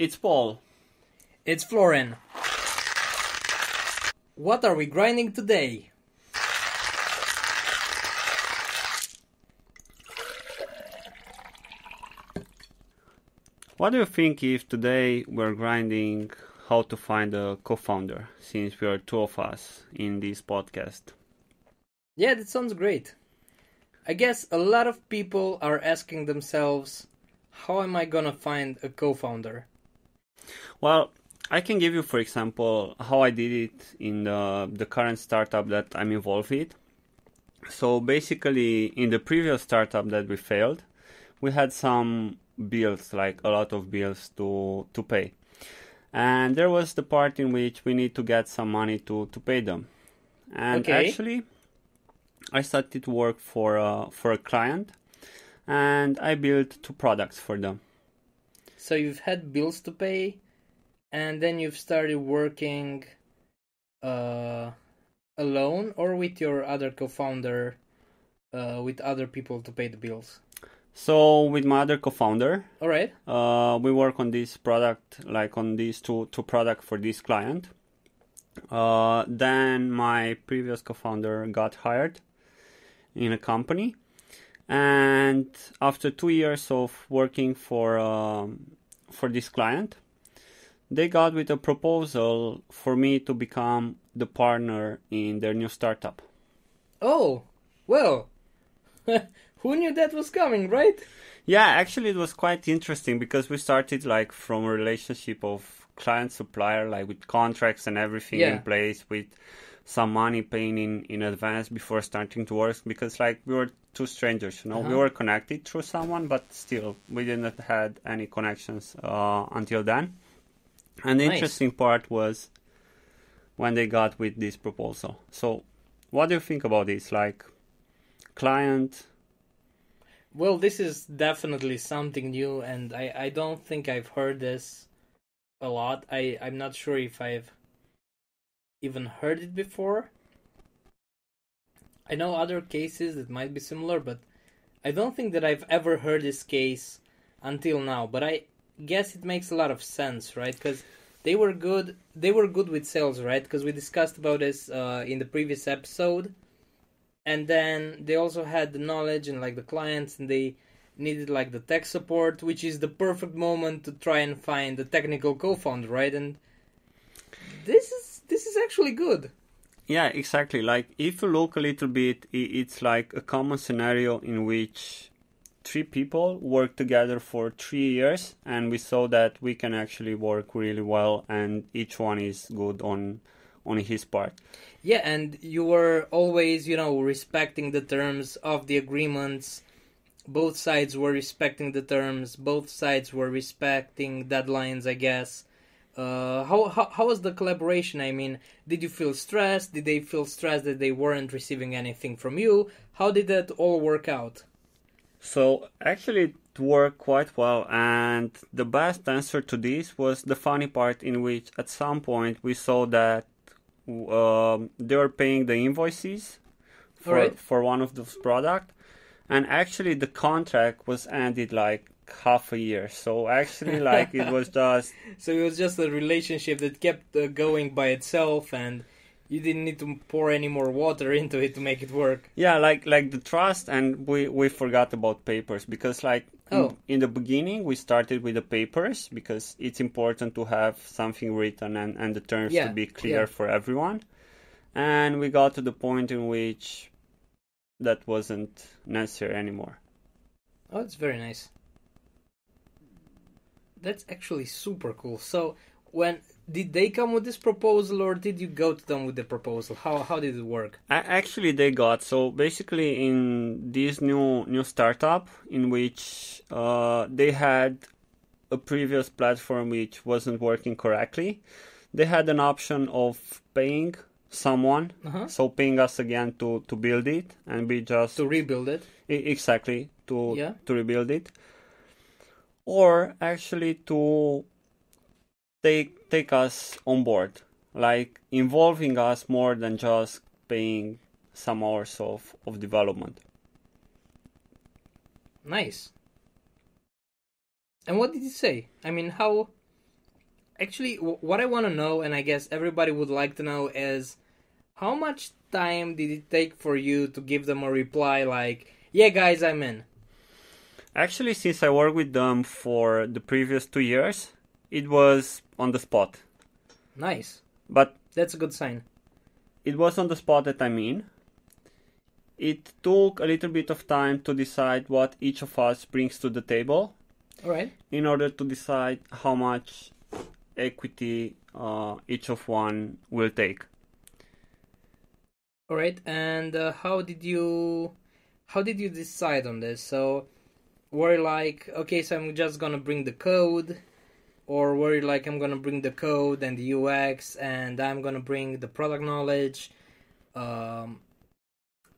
It's Paul. It's Florin. What are we grinding today? What do you think if today we're grinding how to find a co-founder since we are two of us in this podcast? Yeah, that sounds great. I guess a lot of people are asking themselves, how am I gonna find a co founder? Well, I can give you, for example, how I did it in the, the current startup that I'm involved with. So basically, in the previous startup that we failed, we had some bills, like a lot of bills to, to pay. And there was the part in which we need to get some money to, to pay them. And Okay. actually, I started to work for a, for a client and I built two products for them. So you've had bills to pay, and then you've started working uh, alone or with your other co founder, uh, with other people to pay the bills. So with my other co-founder, Alright. uh, we work on this product, like on these two two product for this client. Uh, then my previous co-founder got hired in a company, and after two years of working for um, for this client, they got with a proposal for me to become the partner in their new startup. Oh, well. Who knew that was coming, right? Yeah, actually, it was quite interesting because we started like from a relationship of client supplier, like with contracts and everything Yeah. in place, with some money paying in in advance before starting to work. Because like we were two strangers, you know, we Uh-huh. were connected through someone, but still we didn't had any connections uh, until then. And the Nice. interesting part was when they got with this proposal. So, what do you think about this? Like, client Well, this is definitely something new, and I, I don't think I've heard this a lot. I, I'm not sure if I've even heard it before. I know other cases that might be similar, but I don't think that I've ever heard this case until now. But I guess it makes a lot of sense, right? Because they were good. They were good with sales, right? Because we discussed about this uh, in the previous episode and then they also had the knowledge and like the clients and they needed like the tech support which is the perfect moment to try and find a technical co-founder right and this is this is actually good Yeah, exactly. Like if you look a little bit, it's like a common scenario in which three people worked together for three years, and we saw that we can actually work really well, and each one is good on on his part. yeah and you were always you know respecting the terms of the agreements both sides were respecting the terms both sides were respecting deadlines i guess uh, how, how how was the collaboration? I mean, did you feel stressed? Did they feel stressed that they weren't receiving anything from you? How did that all work out? So actually, it worked quite well, and the best answer to this was the funny part in which at some point we saw that um, they were paying the invoices for Alright. for one of those product, and actually the contract was ended like half a year. So actually, like it was just So it was just a relationship that kept uh, going by itself, and you didn't need to pour any more water into it to make it work. yeah, like like the trust, and we we forgot about papers because like. in- Oh. In, the beginning, we started with the papers because it's important to have something written and, and the terms Yeah, to be clear yeah. for everyone. And we got to the point in which that wasn't necessary anymore. Oh, that's very nice. That's actually super cool. So, when did they come with this proposal, or did you go to them with the proposal? How how did it work? Actually, they got so basically in this new new startup in which uh, they had a previous platform which wasn't working correctly. They had an option of paying someone, Uh-huh. so paying us again to to build it, and we just To rebuild it. Exactly to Yeah. to rebuild it or actually to take take us on board like involving us more than just paying some hours of, of development Nice. And what did he say? I mean, how actually, w- what I want to know, and I guess everybody would like to know, is how much time did it take for you to give them a reply like, "Yeah, guys, I'm in." Actually, since I worked with them for the previous two years, it was on the spot. Nice. But That's a good sign. it was on the spot that I mean. It took a little bit of time to decide what each of us brings to the table All right. in order to decide how much equity uh, each of one will take. All right. And uh, how did you how did you decide on this? So were like, okay, so I'm just gonna bring the code, or were you like, I'm gonna bring the code and the UX, and I'm gonna bring the product knowledge, um,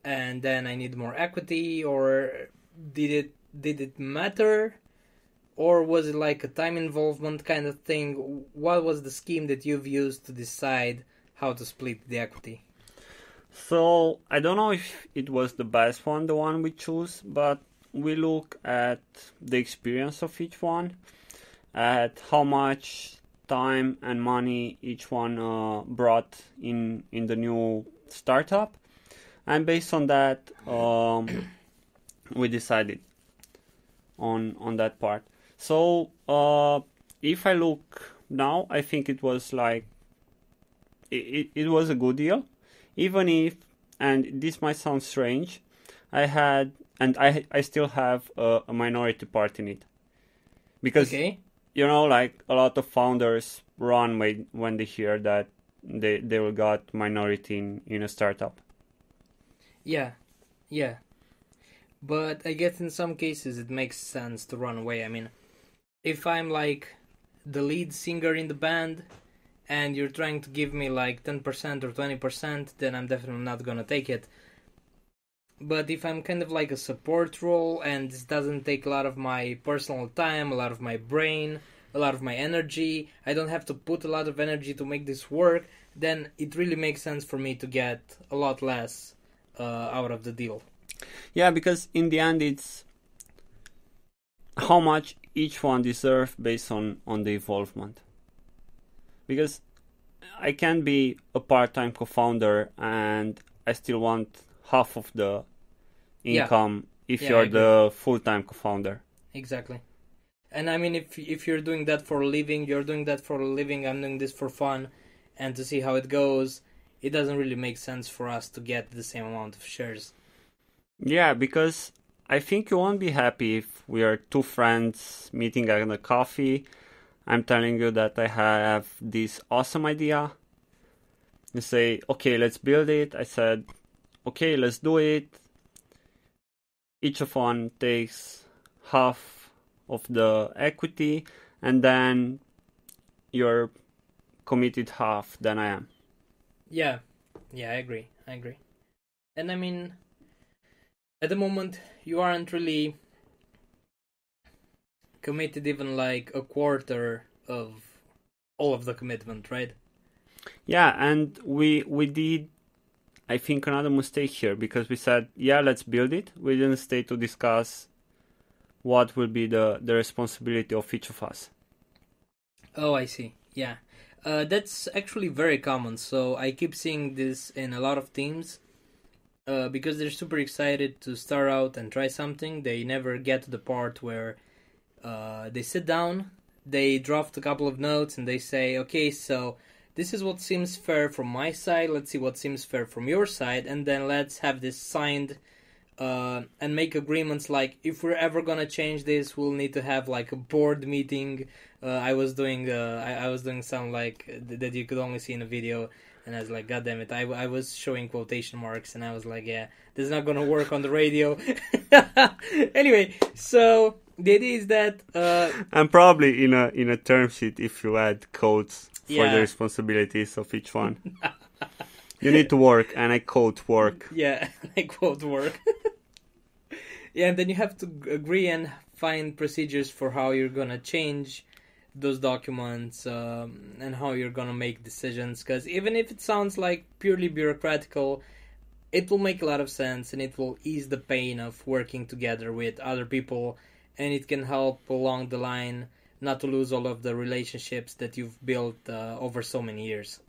and then I need more equity, or did it did it matter? Or was it like a time involvement kind of thing? What was the scheme that you've used to decide how to split the equity? So I don't know if it was the best one, the one we choose, but we look at the experience of each one, at how much time and money each one uh, brought in in the new startup, and based on that, um, we decided on on that part. So uh, if I look now, I think it was like it, it, it was a good deal even if and this might sound strange i had and i i still have a, a minority part in it because Okay. You know like a lot of founders run when when they hear that they they will got minority in in a startup Yeah, yeah. But I guess in some cases it makes sense to run away. I mean, if I'm like the lead singer in the band and you're trying to give me like 10% or 20%, then I'm definitely not gonna take it. But if I'm kind of like a support role and this doesn't take a lot of my personal time, a lot of my brain, a lot of my energy, I don't have to put a lot of energy to make this work, then it really makes sense for me to get a lot less uh, out of the deal. yeah because in the end it's how much each one deserves based on on the involvement because i can be a part-time co-founder and i still want half of the Yeah. income if Yeah, you're the full-time co-founder Exactly. And I mean, if if you're doing that for a living, you're doing that for a living. I'm doing this for fun, and to see how it goes. It doesn't really make sense for us to get the same amount of shares. yeah because i think you won't be happy if we are two friends meeting at a coffee i'm telling you that i have this awesome idea you say okay let's build it i said okay let's do it each of one takes half of the equity and then you're committed half than i am Yeah, yeah, I agree. I agree. And I mean, at the moment, you aren't really committed even like a quarter of all of the commitment, right? Yeah, and we we did I think another mistake here because we said, yeah, let's build it. We didn't stay to discuss what will be the, the responsibility of each of us. Oh, I see. Yeah. Uh, that's actually very common. So I keep seeing this in a lot of teams uh, because they're super excited to start out and try something. They never get to the part where uh, they sit down, they draft a couple of notes, and they say, okay, so this is what seems fair from my side. Let's see what seems fair from your side, and then let's have this signed uh, and make agreements like if we're ever gonna change this, we'll need to have like a board meeting. Uh, I was doing uh, I, I was doing some like th- that you could only see in a video, and I was like, God damn it! I, I was showing quotation marks, and I was like, yeah, this is not gonna work on the radio. anyway, so the idea is that uh, And probably in a in a term sheet if you add codes for the responsibilities of each one. you need to work and I quote work. Yeah, I quote work. yeah, and then you have to agree and find procedures for how you're gonna change those documents um, and how you're gonna make decisions. Because even if it sounds like purely bureaucratical, it will make a lot of sense and it will ease the pain of working together with other people, and it can help along the line not to lose all of the relationships that you've built uh, over so many years.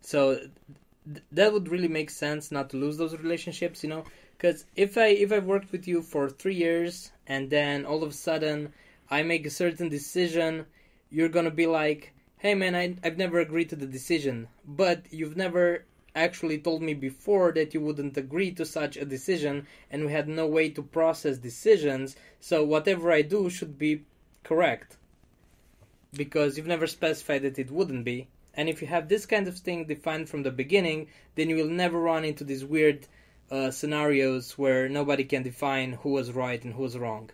So th- that would really make sense not to lose those relationships, you know, because if I if I've worked with you for three years and then all of a sudden I make a certain decision, you're gonna be like, "Hey man, I, I've never agreed to the decision," but you've never actually told me before that you wouldn't agree to such a decision, and we had no way to process decisions. So whatever I do should be correct because you've never specified that it wouldn't be. And if you have this kind of thing defined from the beginning, then you will never run into these weird uh, scenarios where nobody can define who was right and who was wrong.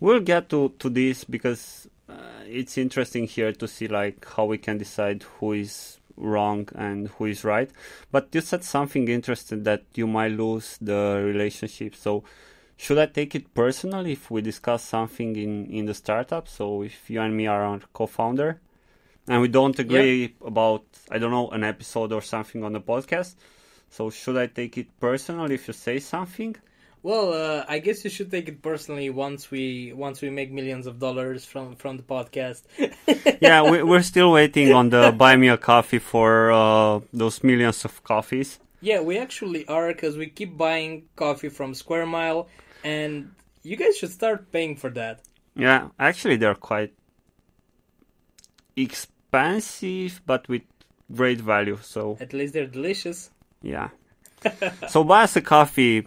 We'll get to, to this because uh, it's interesting here to see like how we can decide who is wrong and who is right. But you said something interesting that you might lose the relationship. So should I take it personally if we discuss something in, in the startup? So if you and me are a co-founder and we don't agree yep. about, I don't know, an episode or something on the podcast. So should I take it personally if you say something? Well, uh, I guess you should take it personally once we once we make millions of dollars from from the podcast. yeah, we, we're still waiting on the buy me a coffee for uh, those millions of coffees. Yeah, we actually are because we keep buying coffee from Square Mile, and you guys should start paying for that. Yeah, actually, they're quite expensive, but with great value. So at least they're delicious. Yeah. so buy us a coffee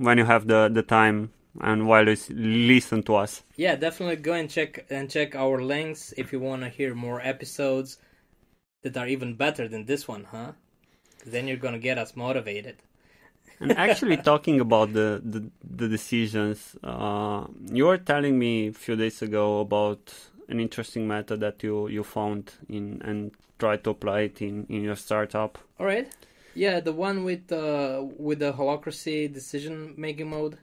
when you have the the time and while you listen to us. Yeah, definitely go and check and check our links if you want to hear more episodes that are even better than this one, huh? Then you're gonna get us motivated. and actually, talking about the the, the decisions, uh, you were telling me a few days ago about an interesting method that you you found in and try to apply it in in your startup. All right. Yeah, the one with uh with the holacracy decision making mode.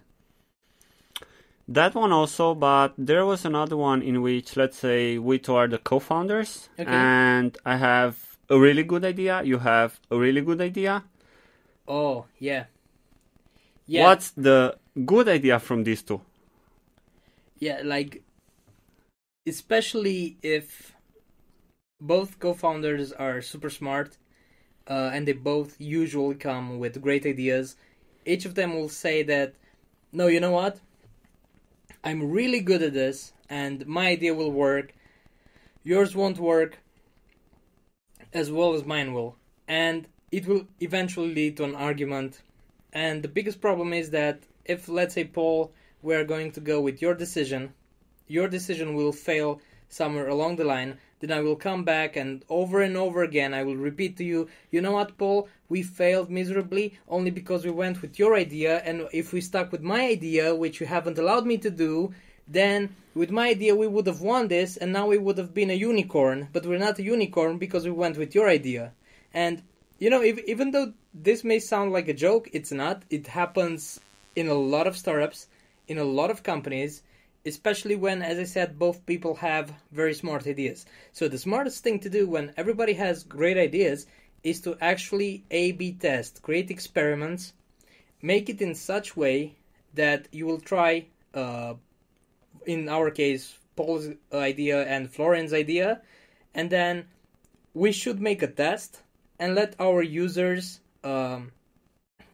That one also, but there was another one in which, let's say, we two are the co-founders, okay. and I have a really good idea. You have a really good idea. Oh yeah. Yeah. What's the good idea from these two? Yeah, like especially if both co-founders are super smart uh, and they both usually come with great ideas. Each of them will say that no you know what? I'm really good at this and my idea will work. Yours won't work as well as mine will. And it will eventually lead to an argument. And the biggest problem is that if let's say paul we are going to go with your decision your decision will fail somewhere along the line, then I will come back and over and over again I will repeat to you, you know what, Paul, we failed miserably only because we went with your idea, and if we stuck with my idea, which you haven't allowed me to do, then with my idea we would have won this and now we would have been a unicorn, but we're not a unicorn because we went with your idea. And you know, if, even though this may sound like a joke, it's not. It happens in a lot of startups, in a lot of companies, especially when, as I said, both people have very smart ideas. So the smartest thing to do when everybody has great ideas is to actually A/B test, create experiments, make it in such way that you will try, uh, in our case, Paul's idea and Florin's idea, and then we should make a test and let our users um,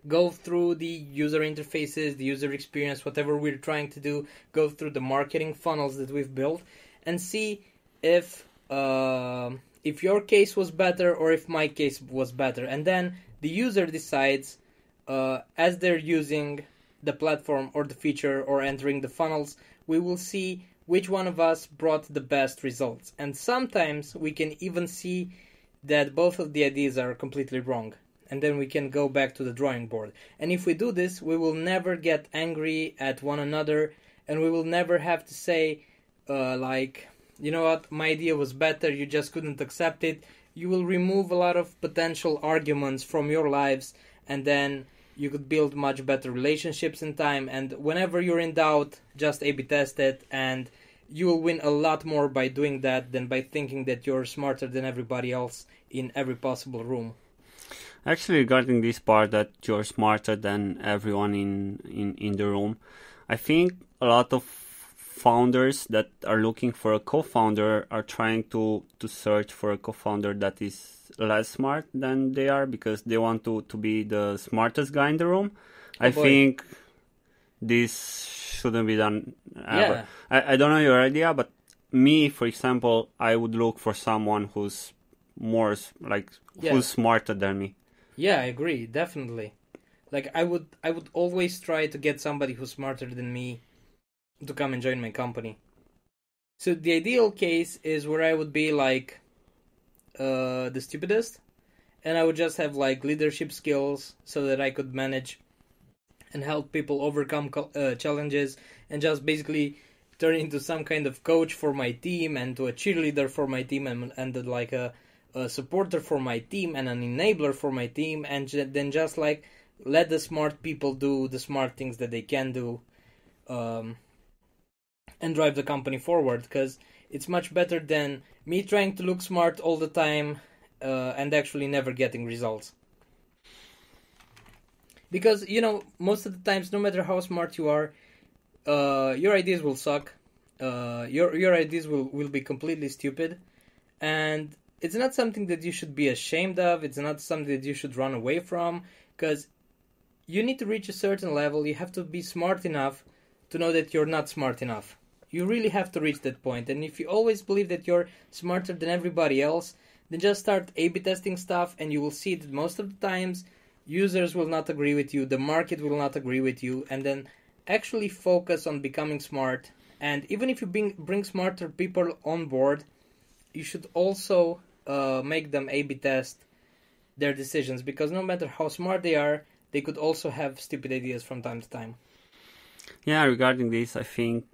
go through the user interfaces, the user experience, whatever we're trying to do, go through the marketing funnels that we've built, and see if uh, if your case was better or if my case was better. And then the user decides uh, as they're using the platform or the feature or entering the funnels, we will see which one of us brought the best results. And sometimes we can even see that both of the ideas are completely wrong and then we can go back to the drawing board. And if we do this, we will never get angry at one another, and we will never have to say, uh, like, you know what, my idea was better, you just couldn't accept it. You will remove a lot of potential arguments from your lives, and then you could build much better relationships in time. And whenever you're in doubt, just A B test it, and you will win a lot more by doing that than by thinking that you're smarter than everybody else in every possible room. Actually, regarding this part that you're smarter than everyone in, in, in the room, I think a lot of founders that are looking for a co-founder are trying to to search for a co-founder that is less smart than they are because they want to to be the smartest guy in the room. Oh I boy. think this shouldn't be done ever. Yeah. I, I don't know your idea, but me, for example, I would look for someone who's more like Yeah. who's smarter than me. Yeah, I agree, definitely. Like I would I would always try to get somebody who's smarter than me to come and join my company. So the ideal case is where I would be like uh the stupidest and I would just have like leadership skills so that I could manage and help people overcome co- uh, challenges and just basically turn into some kind of coach for my team and to a cheerleader for my team and, and like a, a supporter for my team and an enabler for my team and then just like let the smart people do the smart things that they can do um, and drive the company forward because it's much better than me trying to look smart all the time uh, and actually never getting results. Because you know most of the times no matter how smart you are uh, your ideas will suck uh, your your ideas will, will be completely stupid and it's not something that you should be ashamed of. It's not something that you should run away from because you need to reach a certain level. You have to be smart enough to know that you're not smart enough. You really have to reach that point. and if you always believe that you're smarter than everybody else then just start a-b testing stuff and you will see that most of the times users will not agree with you the market will not agree with you and then actually focus on becoming smart. And even if you bring, bring smarter people on board you should also uh, make them a-b test their decisions because no matter how smart they are they could also have stupid ideas from time to time Yeah, regarding this, I think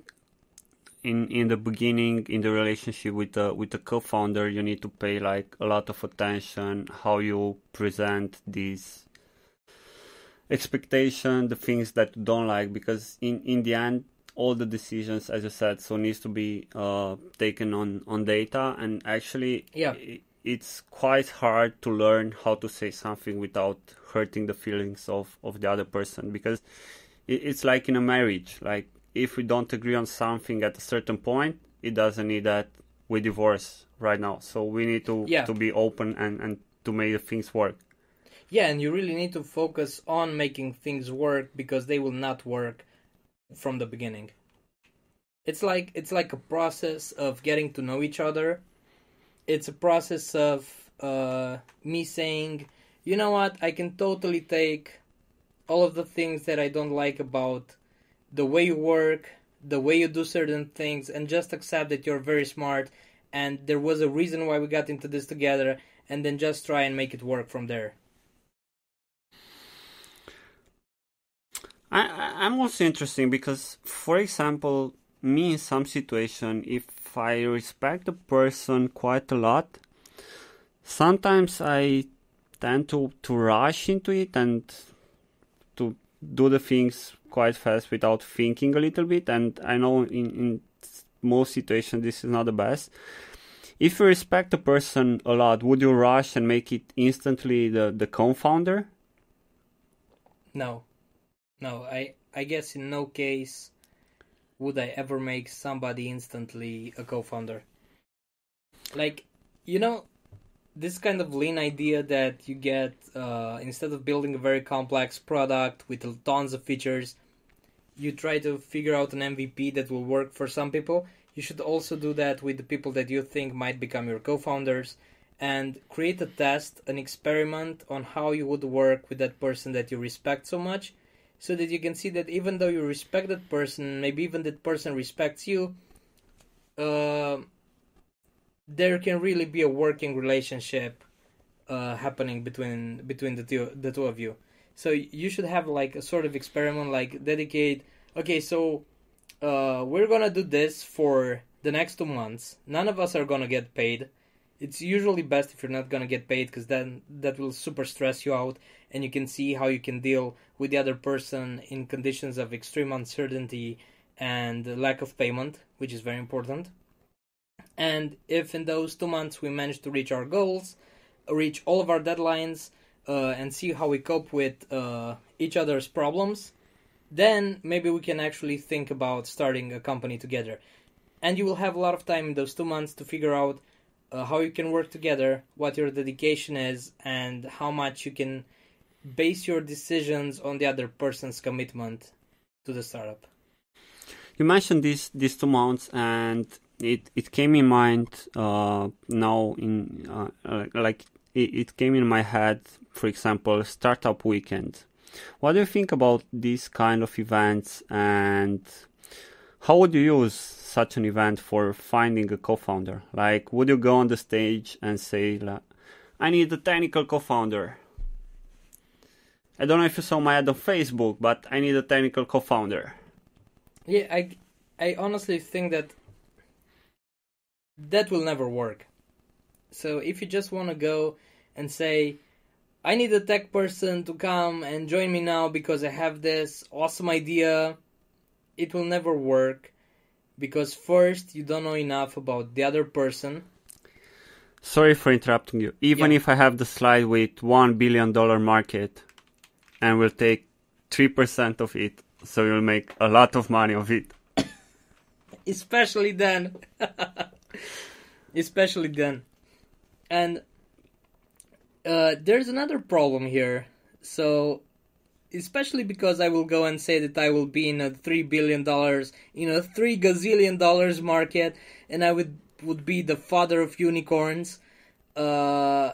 in in the beginning in the relationship with the with the co-founder, you need to pay like a lot of attention how you present these expectation, the things that you don't like, because in in the end, all the decisions, as you said, so needs to be uh, taken on on data, and actually, Yeah. It's quite hard to learn how to say something without hurting the feelings of of the other person because it- it's like in a marriage like if we don't agree on something at a certain point it doesn't need that we divorce right now. So we need to Yeah. to be open and and to make the things work. Yeah and you really need to focus on making things work because they will not work from the beginning. It's like it's like a process of getting to know each other it's a process of uh, me saying you know what? I can totally take all of the things that i don't like about the way you work the way you do certain things and just accept that you're very smart and there was a reason why we got into this together and then just try and make it work from there. I, I'm also interesting because, for example, me in some situation, if I respect a person quite a lot, sometimes I tend to to rush into it and to do the things quite fast without thinking a little bit. And I know in in most situations this is not the best. If you respect a person a lot, would you rush and make it instantly the the co-founder? No, no. I I guess in no case would I ever make somebody instantly a co-founder. Like, you know, this kind of lean idea that you get uh, instead of building a very complex product with tons of features, you try to figure out an MVP that will work for some people. You should also do that with the people that you think might become your co-founders and create a test, an experiment on how you would work with that person that you respect so much, so that you can see that even though you respect that person, maybe even that person respects you, uh, there can really be a working relationship uh, happening between between the two the two of you. So you should have like a sort of experiment, like dedicate. Okay, so uh, we're gonna do this for the next two months. None of us are gonna get paid it's usually best if you're not gonna get paid because then that will super stress you out and you can see how you can deal with the other person in conditions of extreme uncertainty and lack of payment which is very important and if in those two months we manage to reach our goals reach all of our deadlines uh, and see how we cope with uh, each other's problems then maybe we can actually think about starting a company together. And you will have a lot of time in those two months to figure out uh, how you can work together, what your dedication is, and how much you can base your decisions on the other person's commitment to the startup. You mentioned these these two months, and it it came in mind uh, now in uh, uh, like it, it came in my head. For example, startup weekend. What do you think about these kind of events, and how would you use such an event for finding a co-founder? Like, would you go on the stage and say, "I need a technical co-founder"? I don't know if you saw my ad on Facebook, but I need a technical co-founder. Yeah, I, I honestly think that that will never work. So if you just want to go and say, I need a tech person to come and join me now because I have this awesome idea, it will never work because first you don't know enough about the other person. Sorry for interrupting you. Even yeah. if I have the slide with one billion dollar market and we'll take three percent of it, so you'll make a lot of money of it. Especially then. Especially then. And uh, there's another problem here. So, especially because I will go and say that I will be in a three billion dollars, in a three gazillion dollars market, and I would would be the father of unicorns. Uh,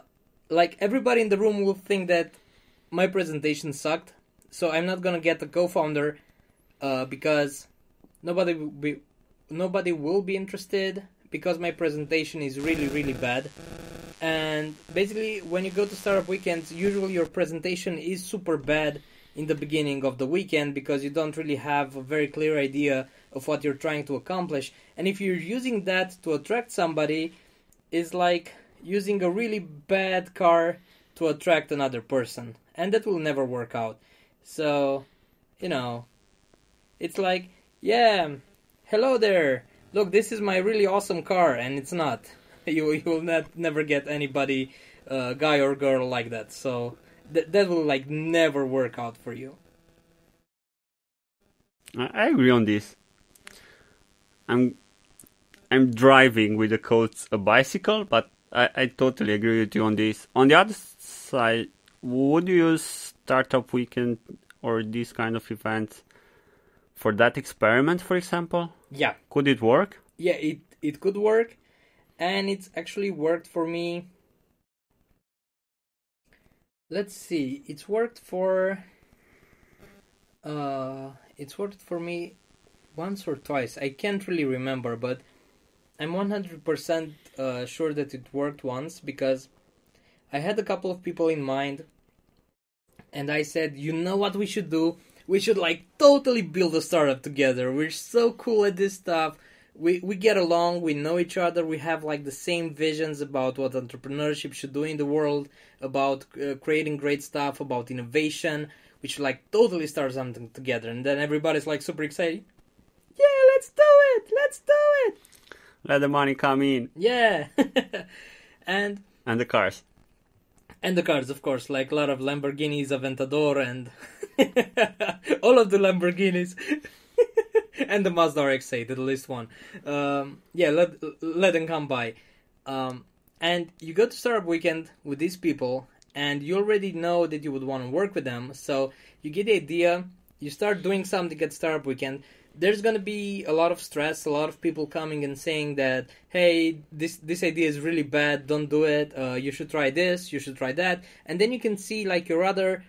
like everybody in the room will think that my presentation sucked, so I'm not gonna get a co-founder uh, because nobody will be nobody will be interested because my presentation is really really bad. And basically, when you go to startup weekends, usually your presentation is super bad in the beginning of the weekend because you don't really have a very clear idea of what you're trying to accomplish. And if you're using that to attract somebody, it's like using a really bad car to attract another person and that will never work out. So, you know, it's like, yeah, hello there. Look, this is my really awesome car, and it's not. You you will not never get anybody, uh, guy or girl like that. So that that will like never work out for you. I agree on this. I'm I'm driving with the coach a bicycle, but I, I totally agree with you on this. On the other side, would you use startup weekend or these kind of events for that experiment for example? Yeah. Could it work? Yeah it it could work. And it's actually worked for me. Let's see. It's worked for uh it's worked for me once or twice. I can't really remember but i'm 100% uh, sure that it worked once because i had a couple of people in mind and I said, you know what we should do? We should like totally build a startup together. We're so cool at this stuff. We we get along. We know each other. We have like the same visions about what entrepreneurship should do in the world, about uh, creating great stuff, about innovation. We should like totally start something together. And then everybody's like super excited. Yeah, let's do it. Let's do it. Let the money come in. Yeah. and and the cars and the cars, of course, like a lot of Lamborghinis, Aventador, and all of the Lamborghinis. and the Mazda RX-8, the least one. Um, yeah, let let them come by. Um, and you go to startup weekend with these people, and you already know that you would want to work with them. So you get the idea, you start doing something at startup weekend there's going to be a lot of stress a lot of people coming and saying that hey this this idea is really bad don't do it uh, you should try this you should try that. And then you can see like your other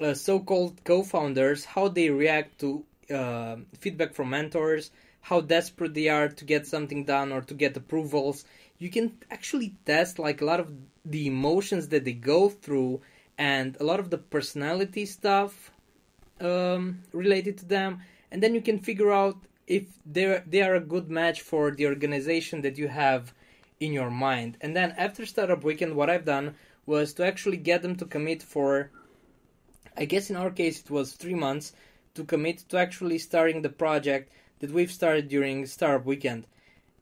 uh, so-called co-founders how they react to uh, feedback from mentors how desperate they are to get something done or to get approvals. You can actually test like a lot of the emotions that they go through and a lot of the personality stuff um, related to them and then you can figure out if they they are a good match for the organization that you have in your mind. And then after startup weekend, what I've done was to actually get them to commit for, I guess in our case it was three months to commit to actually starting the project that we've started during startup weekend.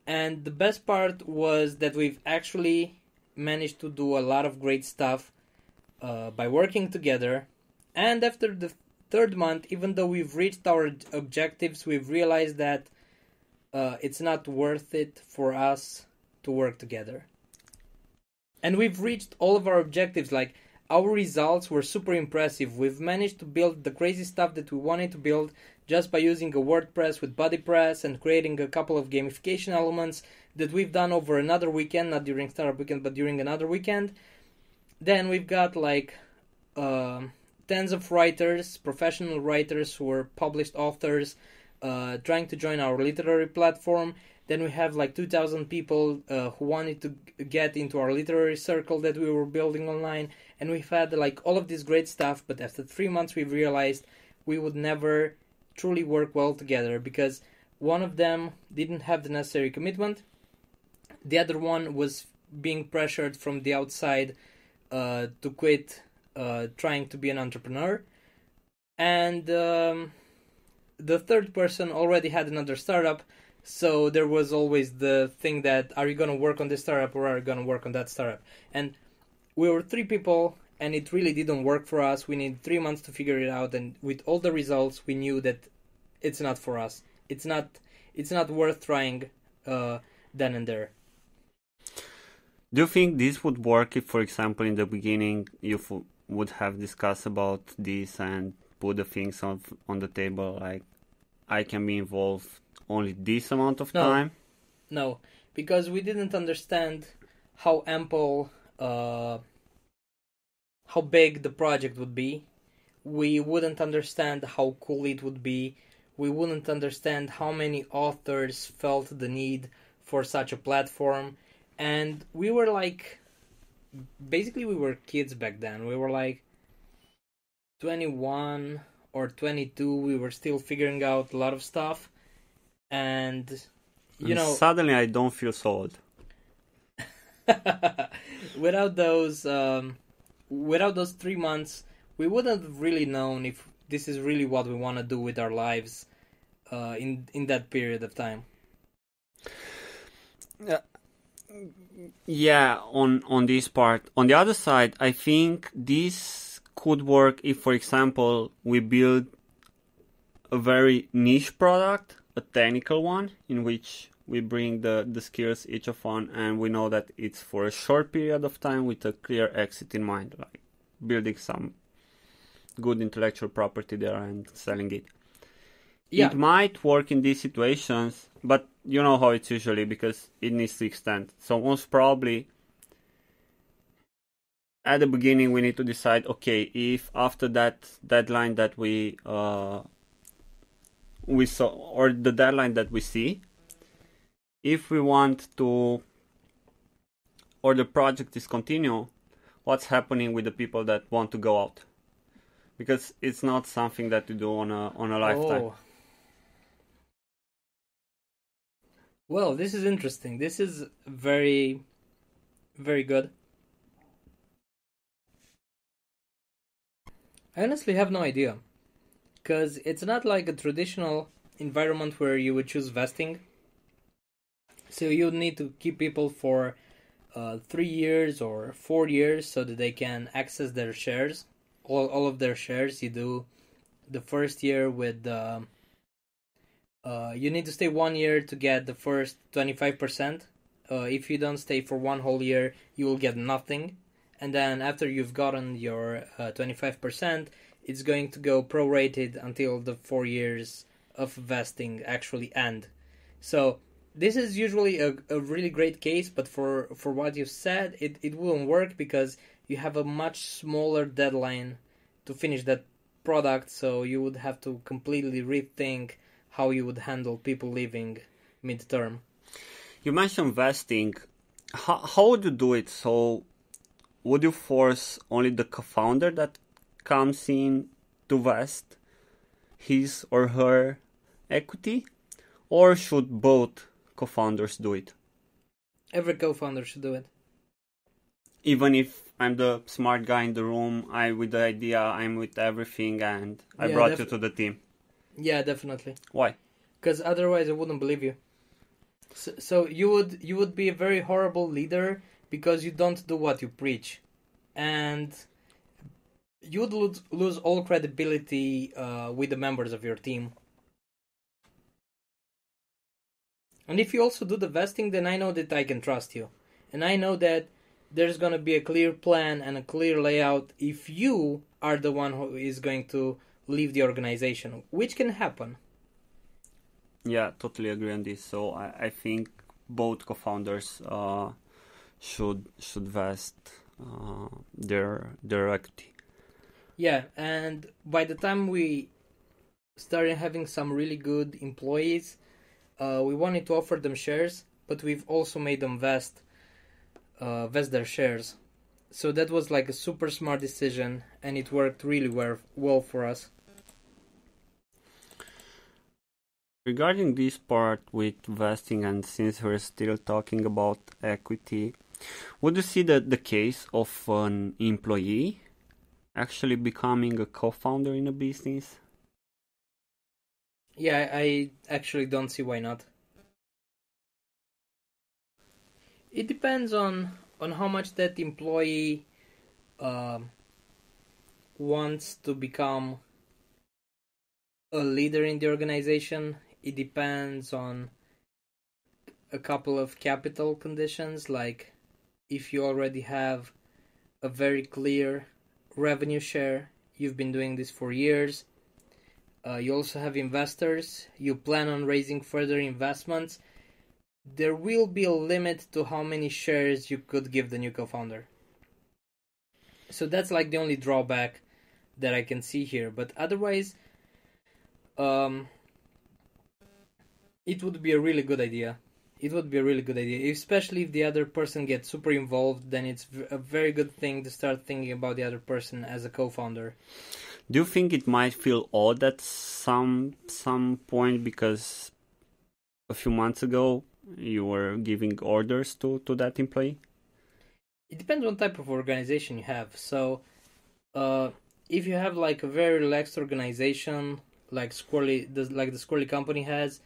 And the best part was that we've actually managed to do a lot of great stuff uh, by working together. And after the third month, even though we've reached our objectives, we've realized that uh, it's not worth it for us to work together. And we've reached all of our objectives. Like our results were super impressive. We've managed to build the crazy stuff that we wanted to build just by using a WordPress with BuddyPress and creating a couple of gamification elements that we've done over another weekend, not during startup weekend, but during another weekend. Then we've got like uh, tens of writers, professional writers who are published authors, uh, trying to join our literary platform. Then we have like 2,000 people uh, who wanted to get into our literary circle that we were building online and we've had like all of this great stuff but after three months we realized we would never truly work well together because one of them didn't have the necessary commitment the other one was being pressured from the outside uh, to quit uh, trying to be an entrepreneur and um, the third person already had another startup so there was always the thing that are you going to work on this startup or are you going to work on that startup and we were three people and it really didn't work for us. We needed three months to figure it out, and with all the results, we knew that it's not for us. It's not. It's not worth trying uh, then and there. Do you think this would work if, for example, in the beginning you would have discussed about this and put the things on on the table, like I can be involved only this amount of No. time? No, because we didn't understand how ample, uh, how big the project would be. We wouldn't understand how cool it would be. We wouldn't understand how many authors felt the need for such a platform. And we were like, basically, we were kids back then. We were like 21 or 22. We were still figuring out a lot of stuff. And, you And know, suddenly I don't feel so old. without those um, without those three months we wouldn't have really known if this is really what we want to do with our lives uh, in in that period of time Yeah, on on this part. On the other side, I think this could work if, for example, we build a very niche product, a technical one, in which we bring the, the skills each of one, and we know that it's for a short period of time with a clear exit in mind, like building some good intellectual property there and selling it. Yeah It might work in these situations, but you know how it's usually because it needs to extend. So most probably at the beginning we need to decide okay if after that deadline that we uh we saw or the deadline that we see if we want to or the project is continue what's happening with the people that want to go out because it's not something that you do on a on a lifetime Oh. Well this is interesting. This is very very good. I honestly have no idea because it's not like a traditional environment where you would choose vesting. So you need to keep people for uh, three years or four years so that they can access their shares. All, all of their shares you do the first year with um, uh, you need to stay one year to get the first 25%. Uh, if you don't stay for one whole year, you will get nothing. And then after you've gotten your uh, 25%, it's going to go prorated until the four years of vesting actually end. So this is usually a, a really great case, but for, for what you've said, it, it wouldn't work because you have a much smaller deadline to finish that product, so you would have to completely rethink how you would handle people leaving midterm. You mentioned vesting. How, how would you do it? So, would you force only the co-founder that comes in to vest his or her equity, or should both co-founders do it? Every co-founder should do it. Even if I'm the smart guy in the room, I with the idea, I'm with everything, and I Yeah, brought def- you to the team. Yeah, definitely. Why? Because otherwise, I wouldn't believe you. So, so you would you would be a very horrible leader because you don't do what you preach, and you would lose, lose all credibility uh, with the members of your team. And if you also do the vesting, then I know that I can trust you. And I know that there's going to be a clear plan and a clear layout if you are the one who is going to leave the organization, which can happen. Yeah, totally agree on this. So I, I think both co-founders uh, should should vest uh, their their equity. Yeah, and by the time we started having some really good employees, uh, we wanted to offer them shares, but we've also made them vest uh, vest their shares. So that was like a super smart decision, and it worked really well well for us. Regarding this part with vesting, and since we're still talking about equity, would you see that the case of an employee actually becoming a co-founder in a business? Yeah, I actually don't see why not. It depends on on how much that employee uh, wants to become a leader in the organization. It depends on a couple of capital conditions, like if you already have a very clear revenue share, you've been doing this for years. Uh, you also have investors. You plan on raising further investments. There will be a limit to how many shares you could give the new co-founder. So that's like the only drawback that I can see here. But otherwise, um, it would be a really good idea. It would be a really good idea, especially if the other person gets super involved. Then it's a very good thing to start thinking about the other person as a co-founder. Do you think it might feel odd at some some point because a few months ago you were giving orders to to that employee? It depends on type of organization you have. So, uh, if you have like a very relaxed organization, like Squirrly, like the Squirrly company has,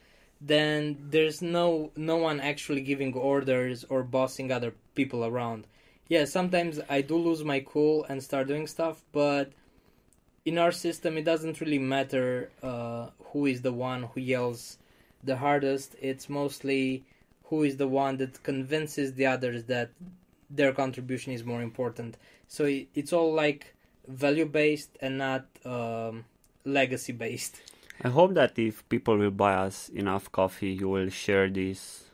then there's no no one actually giving orders or bossing other people around. Yeah, sometimes I do lose my cool and start doing stuff, but in our system, it doesn't really matter uh, who is the one who yells the hardest. It's mostly who is the one that convinces the others that their contribution is more important. So it's all like value based and not um, legacy based. I hope that if people will buy us enough coffee, you will share this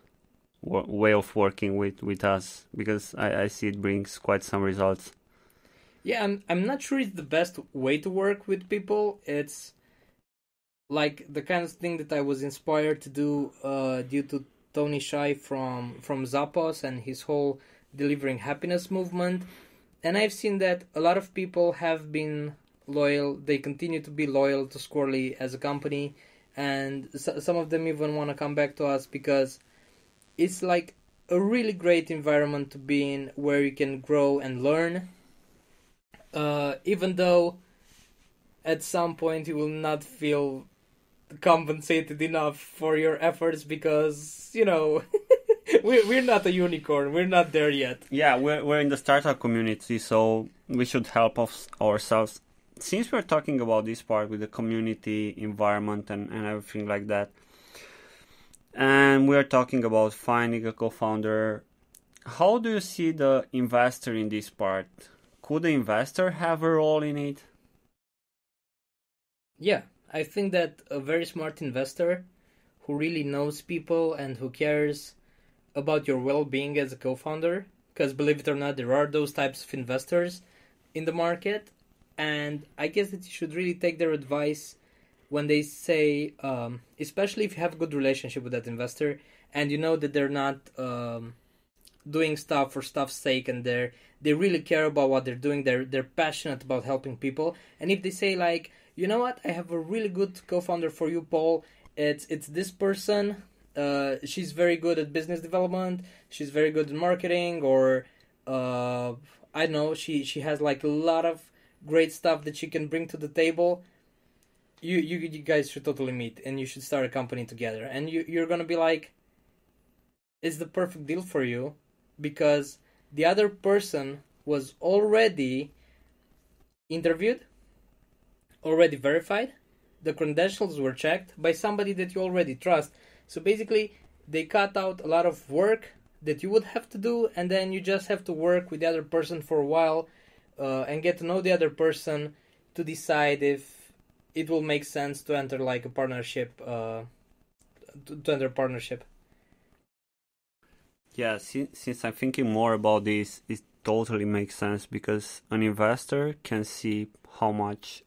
way of working with, with us because I, I see it brings quite some results. Yeah, I'm I'm not sure it's the best way to work with people. It's like the kind of thing that I was inspired to do uh, due to Tony Hsieh from from Zappos and his whole delivering happiness movement. And I've seen that a lot of people have been loyal. They continue to be loyal to Squirrly as a company, and some of them even want to come back to us because it's like a really great environment to be in where you can grow and learn. Uh, even though at some point you will not feel compensated enough for your efforts because you know we're, we're not a unicorn. We're not there yet. Yeah we're, we're in the startup community so we should help ourselves since we're talking about this part with the community environment and, and everything like that and we're talking about finding a co-founder how do you see the investor in this part could the investor have a role in it? Yeah, I think that a very smart investor who really knows people and who cares about your well being as a co founder, because believe it or not, there are those types of investors in the market. And I guess that you should really take their advice when they say, um, especially if you have a good relationship with that investor and you know that they're not um, doing stuff for stuff's sake and they're they really care about what they're doing. They're they're passionate about helping people. And if they say like you know what? I have a really good co-founder for you paul. It's it's this person. Uh, she's very good at business development. She's very good at marketing or uh, i don't know. She she has like a lot of great stuff that you can bring to the table you you you guys should totally meet and you should start a company together and you you're gonna be like it's the perfect deal for you because the other person was already interviewed, already verified, the credentials were checked by somebody that you already trust. So basically, they cut out a lot of work that you would have to do, and then you just have to work with the other person for a while uh, and get to know the other person to decide if it will make sense to enter like a partnership. Uh, to, to enter a partnership. Yeah, since, since I'm thinking more about this, it totally makes sense because an investor can see how much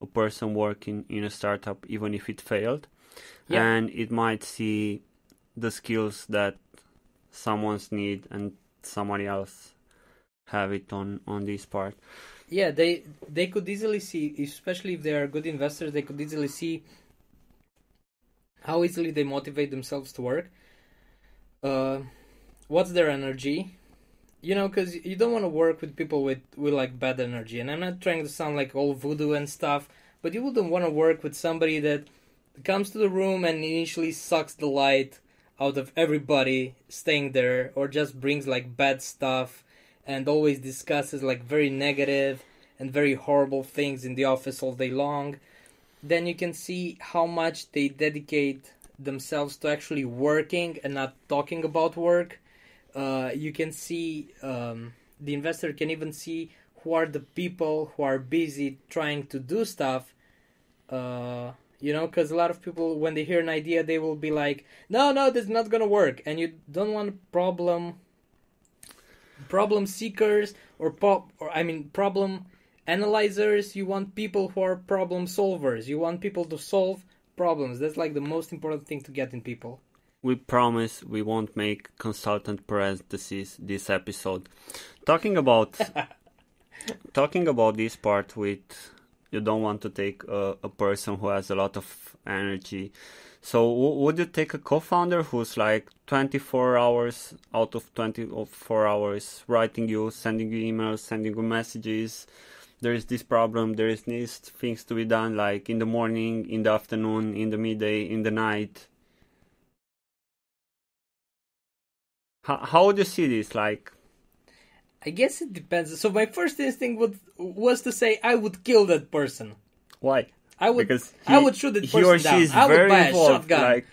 a person working in a startup, even if it failed, Yeah. and it might see the skills that someone's need and somebody else have it on on this part. Yeah, they they could easily see, especially if they are good investors, they could easily see how easily they motivate themselves to work. Uh, what's their energy? You know, because you don't want to work with people with with like bad energy. And I'm not trying to sound like all voodoo and stuff, but you wouldn't want to work with somebody that comes to the room and initially sucks the light out of everybody staying there, or just brings like bad stuff and always discusses like very negative and very horrible things in the office all day long, then you can see how much they dedicate themselves to actually working and not talking about work. Uh, you can see um, the investor can even see who are the people who are busy trying to do stuff. Uh, you know, because a lot of people, when they hear an idea, they will be like, "No, no, this is not gonna work," and you don't want a problem problem seekers or pop or I mean problem analyzers. You want people who are problem solvers. You want people to solve problems. That's like the most important thing to get in people. We promise we won't make consultant parentheses this episode. Talking about talking about this part with you don't want to take a, a person who has a lot of energy. So w- would you take a co-founder who's like 24 hours out of 24 hours writing you, sending you emails, sending you messages? There is this problem. There is these things to be done, like in the morning, in the afternoon, in the midday, in the night. How, how would you see this? Like, I guess it depends. So my first instinct would was to say I would kill that person. why? I would because I would shoot that he or person she down. is I would very buy a involved, shotgun. like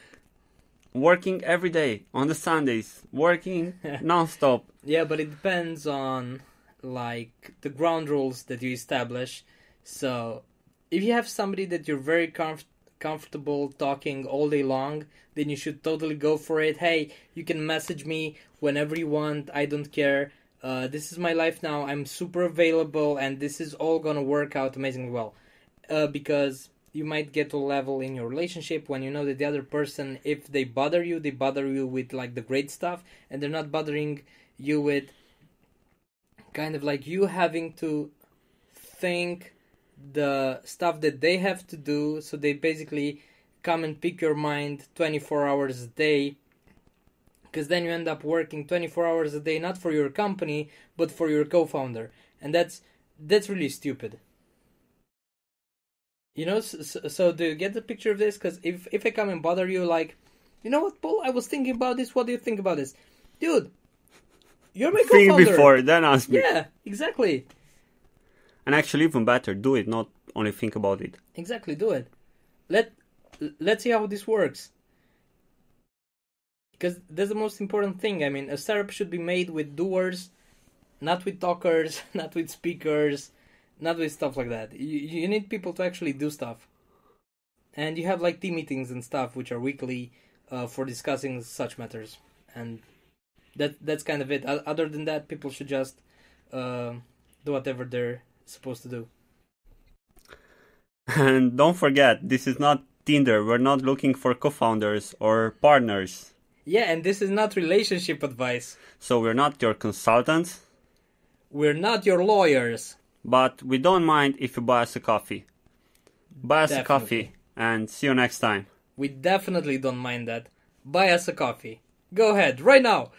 working every day on the Sundays, working non-stop. Yeah, but it depends on like the ground rules that you establish. So, if you have somebody that you're very comf- comfortable talking all day long, then you should totally go for it. Hey, you can message me whenever you want. I don't care. Uh, this is my life now. I'm super available, and this is all gonna work out amazingly well. Uh, because you might get to a level in your relationship when you know that the other person, if they bother you, they bother you with like the great stuff, and they're not bothering you with kind of like you having to think the stuff that they have to do so they basically come and pick your mind 24 hours a day because then you end up working 24 hours a day not for your company but for your co-founder. And that's that's really stupid you know so, so do you get the picture of this? Because if if i come and bother you like you know what paul? I was thinking about this. What do you think about this? Dude you're my Think co-founder. before, then ask me. yeah exactly. And actually, even better, do it, not only think about it. exactly do it. Let let's see how this works. Because that's the most important thing. I mean a startup should be made with doers not with talkers not with speakers not with stuff like that. You, you need people to actually do stuff. And you have like team meetings and stuff which are weekly uh, for discussing such matters. And that that's kind of it. Other than that people should just uh, do whatever they're supposed to do. And don't forget, this is not Tinder. We're not looking for co-founders or partners. yeah and this is not relationship advice. So we're not your consultants, we're not your lawyers but we don't mind if you buy us a coffee. Buy us a coffee and see you next time. We definitely don't mind that. Buy us a coffee. Go ahead, right now.